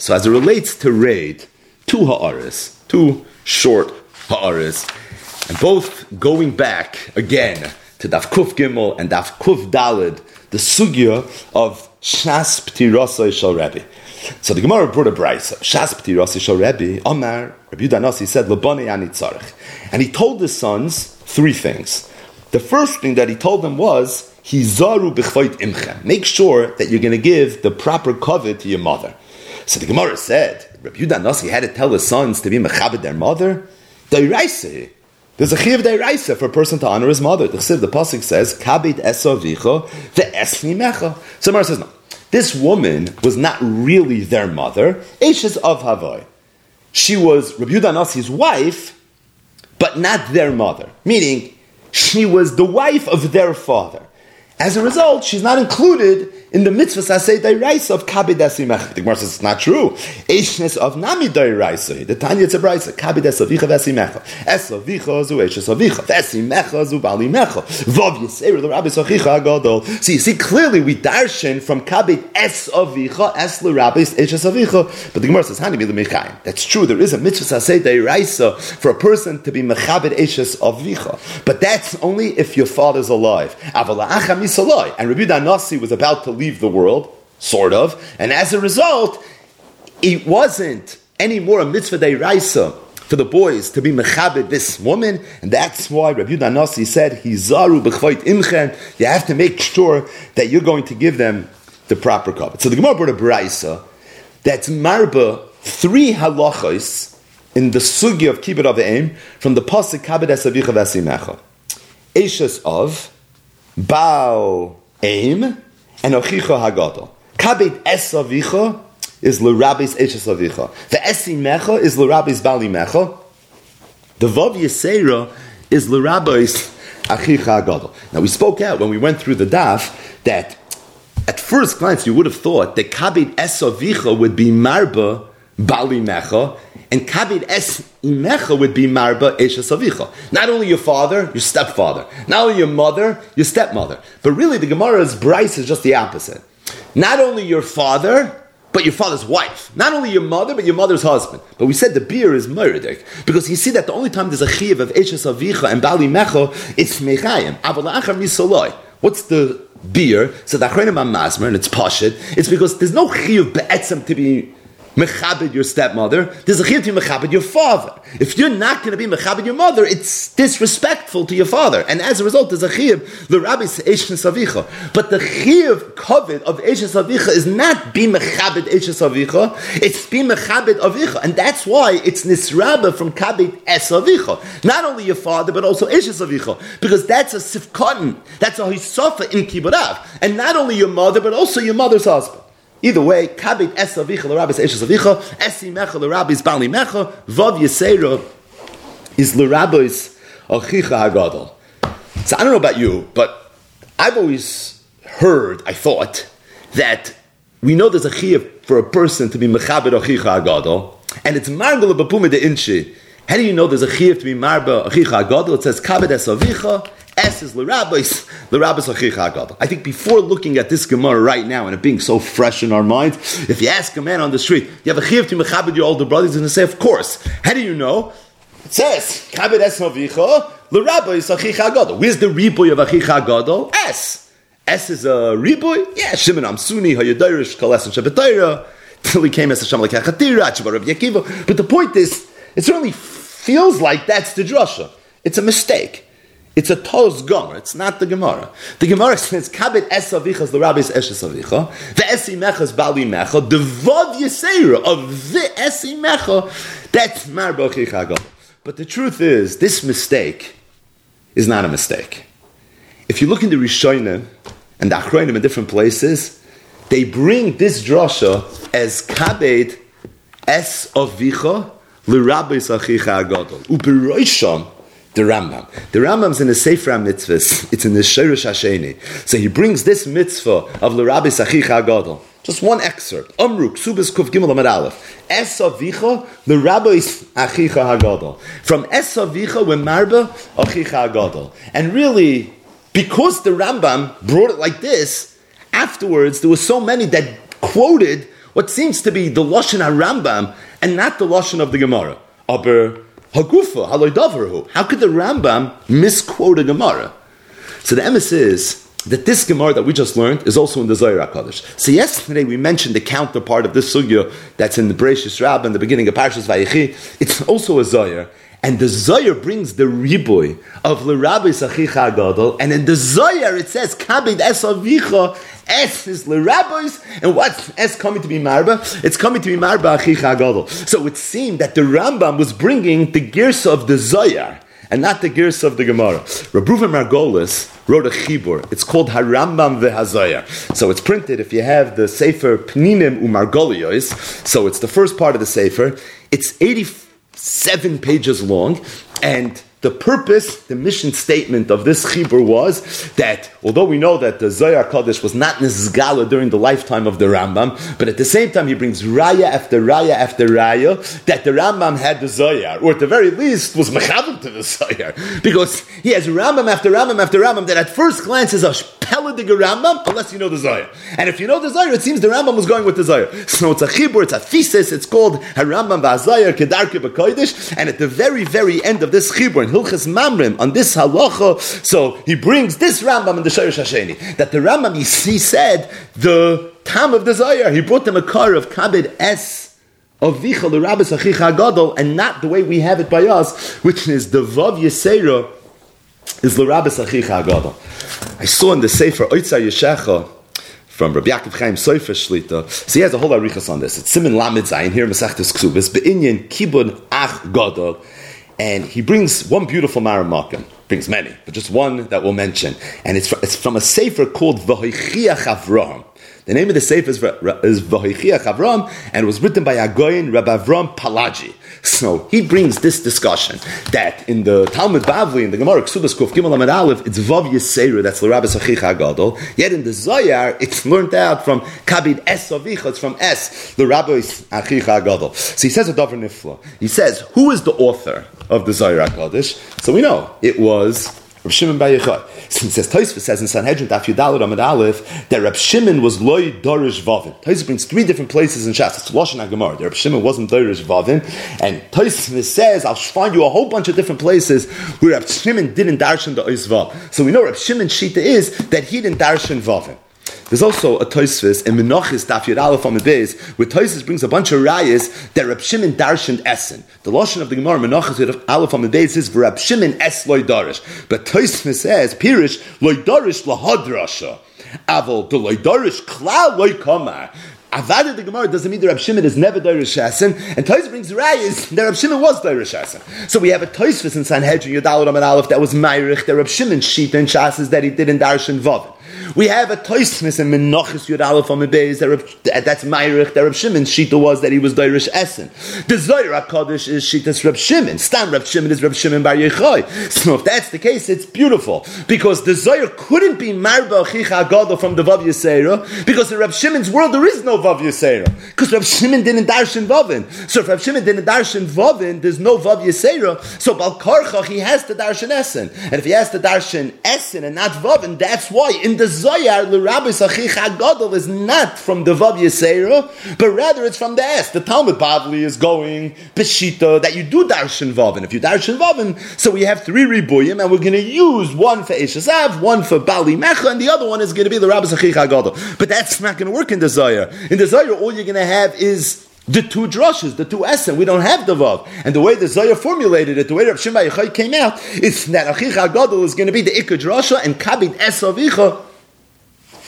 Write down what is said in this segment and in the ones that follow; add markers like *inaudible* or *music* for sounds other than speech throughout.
So as it relates to raid, two ha'aris, two short ha'aris, and both going back again to Daf Kuf Gimel and Daf Kuf Dalid, the sugya of Shas Ptirasa Shal Rebbe. So the Gemara brought a brisa. Shas Ptirasa Shal Rebbe, Omar, Rabbi Yudanasi said, Labane Ani Tzarech. And he told his sons three things. The first thing that he told them was, Hizaru b'chvayt imchem. Make sure that you're going to give the proper covet to your mother. So the Gemara said, Rabbi Yudan Nasi had to tell his sons to be mechabed their mother. Dairaisa. There's a chiv dairaisa for a person to honor his mother. The the pasuk says, "Kabit esavicha the esni mecha." So Gemara says, no. This woman was not really their mother. Ashes of Havoy. She was Rabbi Yudan Nasi's wife, but not their mother. Meaning, she was the wife of their father. As a result, she's not included in the mitzvah sasei dairaisa of kabid esimech. The Gemara says it's not true. Eishnes of nami dairaisa. The Tanya it's a brisa. Kabid esavicha vesimecha. Esavicha zu eishes avicha. Vesimecha zu bali mecha. Vav the rabbi sochicha agadol. See, see clearly we darshan from kabid es avicha es le rabbi eishes avicha. But the Gemara says hani milu That's true. There is a mitzvah sasei dairaisa for a person to be mechabed eishes avicha. But that's only if your father's alive. Avala And Rabbi Nasi was about to leave the world, sort of, and as a result, it wasn't anymore a mitzvah raisa for the boys to be mechabed this woman, and that's why Rabbi Nasi said, Hizaru b'chvayt imchen, you have to make sure that you're going to give them the proper covet. So the Gemara brought a brisa that's marba three halachos in the sugi of kibbut of aim from the pasuk kabed esavicha v'asimecha. Eishes of Baal Aim and Ochicha Hagadol. Kabit Esavicha is L'Rabbis Esavicha. The Esimecha is L'Rabbis Bali Mecha. The Vav Yisera is L'Rabbis Achicha Hagadol. Now we spoke out when we went through the daf that at first glance you would have thought that Kabit Esavicha would be Marba Bali Mecha and kabid es imecha would be marba esha savicha. Not only your father, your stepfather. Not only your mother, your stepmother. But really, the Gemara's bryce is just the opposite. Not only your father, but your father's wife. Not only your mother, but your mother's husband. But we said the beer is murdik because you see that the only time there's a chiv of esha savicha and bali mecha, it's mechayim. Avalachar misoloi. What's the beer? So the achronim masmer and it's pashit. It's because there's no chiv be'etzem to be mechabed your stepmother, there's a chiyuv to mechabed your father. If you're not going to be mechabed your mother, it's disrespectful to your father. And as a result, there's a chiyuv, the rabbi says savicha. But the chiyuv covet of eshes savicha is not be mechabed eshes savicha, it's be mechabed avicha. And that's why it's nisraba from kabit es avicha. Not only your father, but also eshes savicha. Because that's a sifkotin, that's a hisofa in kibbutav. And not only your mother, but also your mother's husband. Either way, kabit es avicha l'rabis eshes avicha, esi mecha l'rabis bali mecha, vav yisera is l'rabis achicha hagadol. So I don't know about you, but I've always heard, I thought, that we know there's a chiyah for a person to be mechabit achicha hagadol, and it's margul b'puma de inchi. How do you know there's a chiyah to be marba achicha hagadol? It says kabit es avicha, S is l'rabbis, l'rabbis achicha I think before looking at this Gemara right now and it being so fresh in our minds, if you ask a man on the street, you have a chiv to mechabed your older brothers, and they say, of course. How do you know? It says, kabed es avicha, l'rabbis achicha gadol. Where's the riboy of achicha gadol? S. S is a riboy? Yeah, Shimon Amsuni, Hayadirish, Kalesan Shabbatayra, till he came as a Shamal Kachatira, Rabbi Yakiva. But the point is, it certainly feels like that's the drasha. It's a mistake. It's a tos gomer. It's not the Gemara. The Gemara *laughs* says kabit es avichas the rabbis eshes the esi mechas bali mecha the vod yisera of the esi mecha that's mar But the truth is, this mistake is not a mistake. If you look in the Rishonim and the Achronim in different places, they bring this drasha as kabed es avicha l'rabbis achicha agadol. Uberoisham the Rambam. The Rambam's in the Sefer mitzvahs. It's in the Shirish Hasheni. So he brings this mitzvah of L'Rabbi Sachicha Agadol. Just one excerpt. Amruk, Subis Kuf Gimel Amad Aleph. Esavicha, the Rabbi Achicha Hagadol. From Esavicha, when Marba, Achicha Hagadol. And really, because the Rambam brought it like this, afterwards there were so many that quoted what seems to be the Lashon HaRambam and not the Lashon of the Gemara. Aber Hagufa, Haloidavarhu. How could the Rambam misquote a Gemara? So the emes is that this Gemara that we just learned is also in the Zohar HaKadosh. So yesterday we mentioned the counterpart of this Sugya that's in the Bereshis Rabbah in the beginning of Parshas Vayechi. It's also a Zohar. And the Zohar brings the riboy of L'Rabbi Sachicha Gadol, and in the Zohar it says, Kabed Es Avicha, Es is L'Rabbis, and what's Es coming to be Marba? It's coming to be Marba Achicha Gadol. So it seemed that the Rambam was bringing the gears of the Zohar, and not the gears of the Gemara. Rabruva Margolis wrote a chibur. It's called Harambam v'Hazoyar. So it's printed if you have the Sefer Pninim Umargolios. So it's the first part of the Sefer. It's 84 seven pages long, and the purpose, the mission statement of this chibur was that although we know that the Zohar Kodesh was not Nizgala during the lifetime of the Rambam, but at the same time he brings raya after raya after raya that the Rambam had the Zohar, or at the very least was mechavim to the Zohar, because he has Rambam after Rambam after Rambam that at first glance is a Peledig Rambam, unless you know the Zohar. And if you know the Zohar, it seems the Rambam was going with the Zohar. So it's a chibur, it's a thesis, it's called Harambam V'Azayar Kedarke B'Kodesh, and at the very, very end of this chibur, in Hilchas Mamrim on this halacha. So he brings this Rambam in the Shayr Shasheni that the Rambam he, said the time of the desire. He brought them a car of kabed s of vicha the rabbis achicha gadol, and not the way we have it by us, which is the vav yisera is the rabbis achicha gadol. I saw in the sefer Oitza Yeshecha from Rabbi Yaakov Chaim Sofer Shlita. So he has a whole arichas on this. It's Simon Lamed Zayin here, Masechtes Ksubis, Be'inyan Kibun Ach Gadol. And he brings one beautiful Maramakim, brings many, but just one that we'll mention. And it's from, it's from a sefer called Vahichiach Avraham. The name of the sefer is, is Vahichiach Avram, and it was written by Agoyin Rabbi Avram Palaji. So he brings this discussion that in the Talmud Bavli, in the Gemara Ksubas Kuf Gimel Amid Aleph, it's Vav Yisera, that's L'Rabbi Sachicha Gadol. Yet in the Zoyar, it's learned out from Kabid Es it's from Es, L'Rabbi Sachicha Gadol. So he says a Dover Nifla. He says, who is the author of the Zoyar HaKadosh? So we know it was Shimon Bar. Since says Tosfos says in Sanhedrin Daf Yudalad Amid Aleph that Reb Shimon was loy dorish vavin. Tosfos brings three different places in Shas. It's Lashon Hagemar. Reb Shimon wasn't dorish vavin, and Tosfos says I'll find you a whole bunch of different places where Reb Shimon didn't darshan the oisvav. So we know Reb Shimon's shita is that he didn't darshan vavin. There's also a Toisvis in Menachis Daf Yud Aleph on the where Toisvis brings a bunch of rayas that Reb Shimon darshan Essen. The lashon of the Gemara Menachis Yud Aleph on the base is Reb Shimon Es loy darish, but Toisvis says Pirish loy darish lahadrasha. Aval the loy darish klal loy kamar. Avada the Gemara doesn't mean that Rab Shimon is never Darish Shasin, and Toys brings rayas that Rab Shimon was Darish Shasin. So we have a Toysvis in Sanhedrin Yudal Raman Aleph that was Meirich, that Rab Shimon Shita and Shasas that he did in Darshan Vavin. We have a Toysmis and Menachis Yud Aleph on the that's Meirich that Reb Shimon's Shita was that he was Dairish Essen. The Zohar Hakadosh is Shita's Reb Shimon. Stam Reb Shimon is Reb Shimon Bar Yechai. So if that's the case, it's beautiful because the Zohar couldn't be Marba Chicha Agado from the Vav Yisera because in Reb Shimon's world there is no Vav Yisera because Reb Shimon didn't darshan Vavin. So if Reb Shimon didn't darshan Vavin, there's no Vav Yisera. So Balkarchach he has to darshan Essen, and if he has to darshan Essen and not Vavin, that's why in the Zoyar, the Rabbi Sachich Agadol is not from the Vav Yisera, but rather it's from the S. The Talmud Bavli is going Peshita that you do Darshan Vavin. If you Darshan Vavin, so we have three Ribuyim, and we're going to use one for Eshasav, one for Bali Mecha, and the other one is going to be the Rabbi Sachich Agadol. But that's not going to work in the Zoyar. In the Zoyar, all you're going to have is the two drushes, the two essen. We don't have the vav. And the way the Zohar formulated it, the way Rav Shimon came out, is that Achicha Gadol is going to be the Ikka drasha and Kabit Esavicha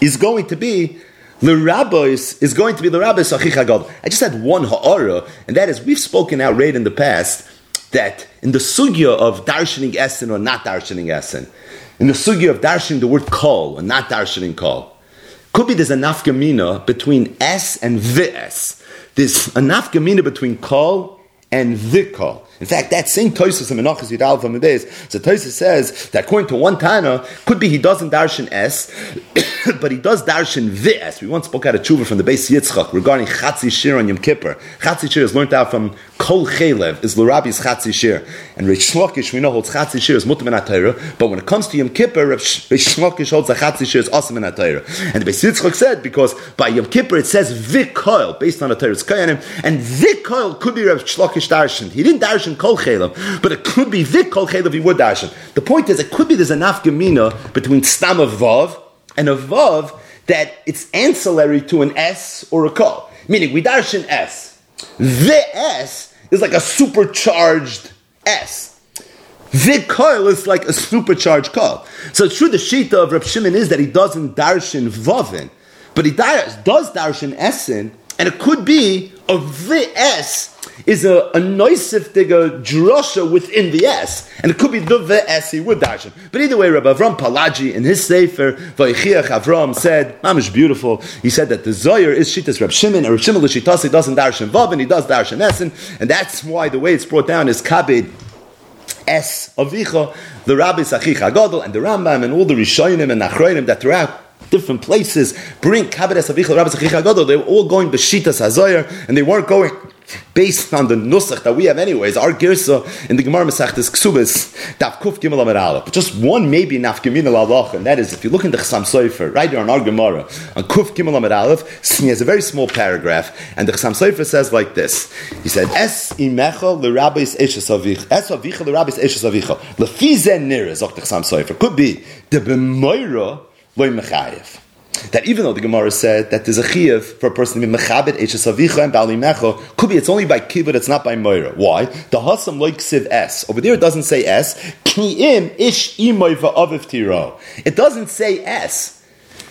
is going to be the rabbis is going to be the rabbis Achicha Gadol. I just had one ha'ara, and that is we've spoken out right in the past that in the sugya of darshaning essen or not darshaning essen, in the sugya of darshaning the word kol and not darshaning kol, could be there's a nafgamina between s and vs. There's a nafgamina between kol and vikol. In fact, that same Toisus in from the days, so Toisus says that according to one Tana, could be he doesn't darshan S, *coughs* but he does darshan VS. We once spoke out a tshuva from the base Yitzchak regarding Chatzi Shir on Yom Kippur. Chatzi Shir is learned out from Kol Chelev, is Larabi's Chatzi Shir. And Reish Shlokish, we know, holds Chatzi Shir is Mutam in but when it comes to Yom Kippur, Reish Shlokish holds a Chatzi Shir is Asim in And the base Yitzchak said, because by Yom Kippur it says Vikoil, based on a Torah's Kayanim, and Vikoil could be Reish Shlokish darshan. He didn't darshan Kol Chelev, but it could be Vikoil Chelev he would darshan. The point is, it could be there's a nafgamina between Stam of Vav and a Vav that it's ancillary to an S or a Kol. Meaning, we darshan S. The S is like a supercharged S. The coil is like a supercharged coil. So it's true the shita of Reb Shimon is that he doesn't darshan vavin, but he does darshan esin, and it could be a the S is a, a noisiftiga drosha within the S, and it could be the the S he would darshan. But either way, Rabbi Avram Palaji in his sefer Vayichiach Avram said, "Mamish beautiful." He said that the Zoyer is shitas Reb Shimon, and Reb Shimon l'shitasi doesn't darshan vav, and he does darshan essen, and that's why the way it's brought down is kabed. S avicha, the Rabbi Sachicha Gadol, and the Rambam, and all the Rishonim and Achroinim that throughout different places. Bring kabed es avicha, Rabbi Sachicha Gadol. They were all going b'shitas hazoyer, and they weren't going based on the nusach that we have anyways, our girsa in the Gemara Masechtes Ksubis, Daf Kuf Gimel Amar But just one maybe nafkamin al and that is if you look in the Chasam Sofer, right there on our Gemara, on Kuf Gimel Aleph, he has a very small paragraph, and the Chasam Sofer says like this. He said, Es imecha l'rabis eshes avich, es avicha l'rabis eshes avicha, lefi zen nira, zok the Chasam Sofer, could be, the b'moira loy mechayev that even though the Gemara said that there's a chiyuv for a person to be mechabit eshes and bali mecho, could be it's only by kibbut, it's not by moira. Why? The hasam loik siv s. Over there it doesn't say s. Kniim ish imoy va'aviv tiro. It doesn't say s.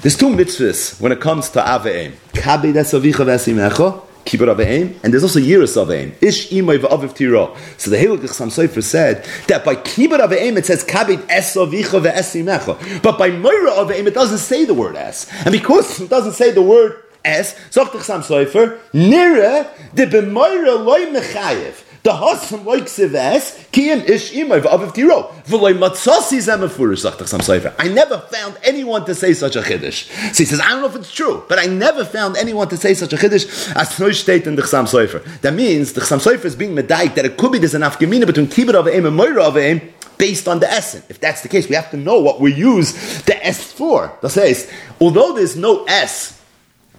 There's two mitzvahs when it comes to aveim. Kabed es avicha v'esimecho kibbut aveim, and there's also yiras aveim. Ish imoy va'aviv tiro. So the Halakh Sam Sofer said that by kibbut aveim it says kabit es avicha ve'esimecha, but by moira aveim it doesn't say the word es, and because it doesn't say the word es, sagt Sam Sofer, nire de b'moira loy mechayev. The Hasam like Sives, Kiyam Ish Imay V'aviv Tiro. V'loy Matzasi Zemafurish, sagt Sam Sefer. I never found anyone to say such a Chiddush. So he says, I don't know if it's true, but I never found anyone to say such a Chiddush as no state in the Chasam Sofer. That means the Chasam Sofer is being medaik that it could be there's an afgemina between Kibbut of Aim and Moira of Aim based on the essence. If that's the case, we have to know what we use the S for. That says, although there's no S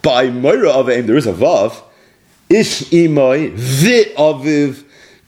by Moira of Aim, there is a Vav. Ish Imay V'aviv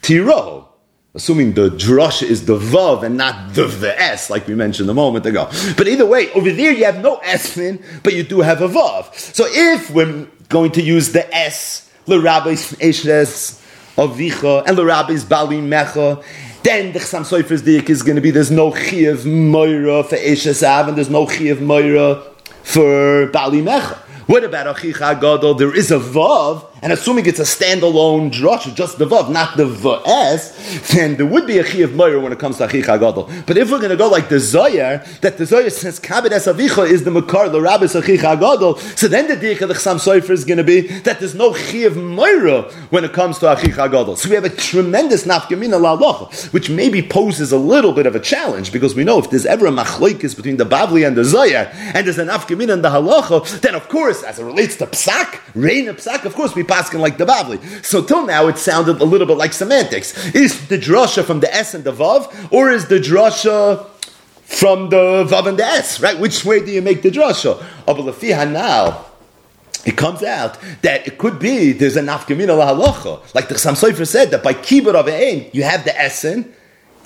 Tiro. Assuming the drush is the vav and not the vs, like we mentioned a moment ago. But either way, over there you have no esmin, but you do have a vav. So if we're going to use the s, the rabbis eshes avicha, and the rabbis bali mecha, then the Chasam Sofer's dik is going to be there's no chiyuv moira for eshes av, and there's no chiyuv moira for bali mecha. What about Achicha Gadol? There is a Vav, and assuming it's a standalone drush, just the Vav, not the V'es, then there would be a Chi of Meir when it comes to Achicha Gadol. But if we're going to go like the Zoyar, that the Zoyar says Kabed Es Avicha is the Makar, the Rabbis Achicha Gadol, so then the Dika, the Chasam Sofer is going to be that there's no Chi of Meir when it comes to Achicha Gadol. So we have a tremendous Nafkamina La'aloch, which maybe poses a little bit of a challenge, because we know if there's ever a Machloikis between the Bavli and the Zoyar, and there's an Nafkamina and the Halacha, then of course course, as it relates to psak, rain of psak, of course we paskin like the Bavli. So till now it sounded a little bit like semantics. Is the drasha from the S and the Vav, or is the drasha from the Vav and the S, right? Which way do you make the drasha? now, it comes out that it could be there's a nafkamina lahalacha. Like the Chasam Sofer said, that by kibbut of ain you have the essen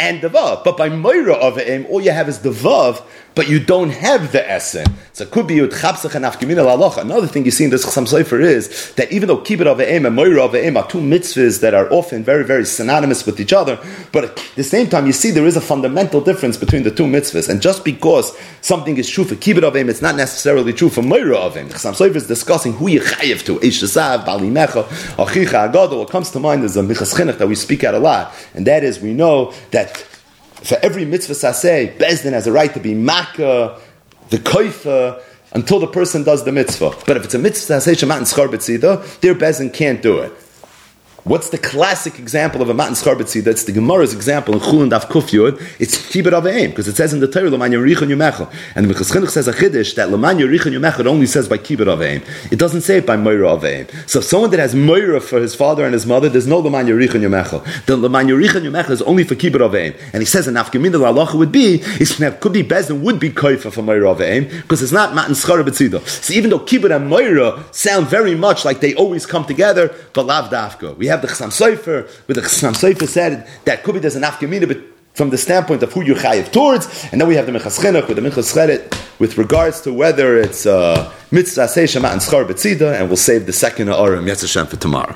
and the vav. But by moira of all you have is the vav, but you don't have the essen. So it could be Yud and Aqimin aloch. Another thing you see in this Chasam Sofer is that even though Kibbut of and Moira of are two mitzvahs that are often very, very synonymous with each other, but at the same time you see there is a fundamental difference between the two mitzvahs. And just because something is true for Kibbut of it's not necessarily true for Moira of The Chasam Sofer is discussing who you chayiv to, Eish Shasav, Bali Mecha, Achicha Agado. What comes to mind is a Minchas Chinuch that we speak out a lot, and that is we know that for every mitzvah saseh, Bezdin has a right to be makkah, the koifa, until the person does the mitzvah. But if it's a mitzvah saseh shemat and schar betzida, their Bezdin can't do it. What's the classic example of a matan scharbetzi? That's the Gemara's example in Chulin Daf Kufyud. It's kibbut aveim because it says in the Torah Laman Yerich and Yomechel, and the Mechas says a chiddush that Laman Yerich and only says by kibbut aveim. It doesn't say it by Moira aveim. So if someone that has Moira for his father and his mother, there's no Laman Yerich and Yomechel. The Laman Yerich and is only for kibbut aveim. And he says an afkamin the halacha would be is could be Bezdin would be koifa for Moira aveim because it's not matan scharbetzi. So even though kibbut and Moira sound very much like they always come together, but lav dafka. We have the Chassam Sofer, where the Chassam Sofer said that could be there's an afkamina, but from the standpoint of who you chayiv towards, and then we have the Minchas Chinuch with the Minchas Chedet with regards to whether it's uh, mitzvah seishama and schar betzida, and we'll save the second Aram Yetz Hashem for tomorrow.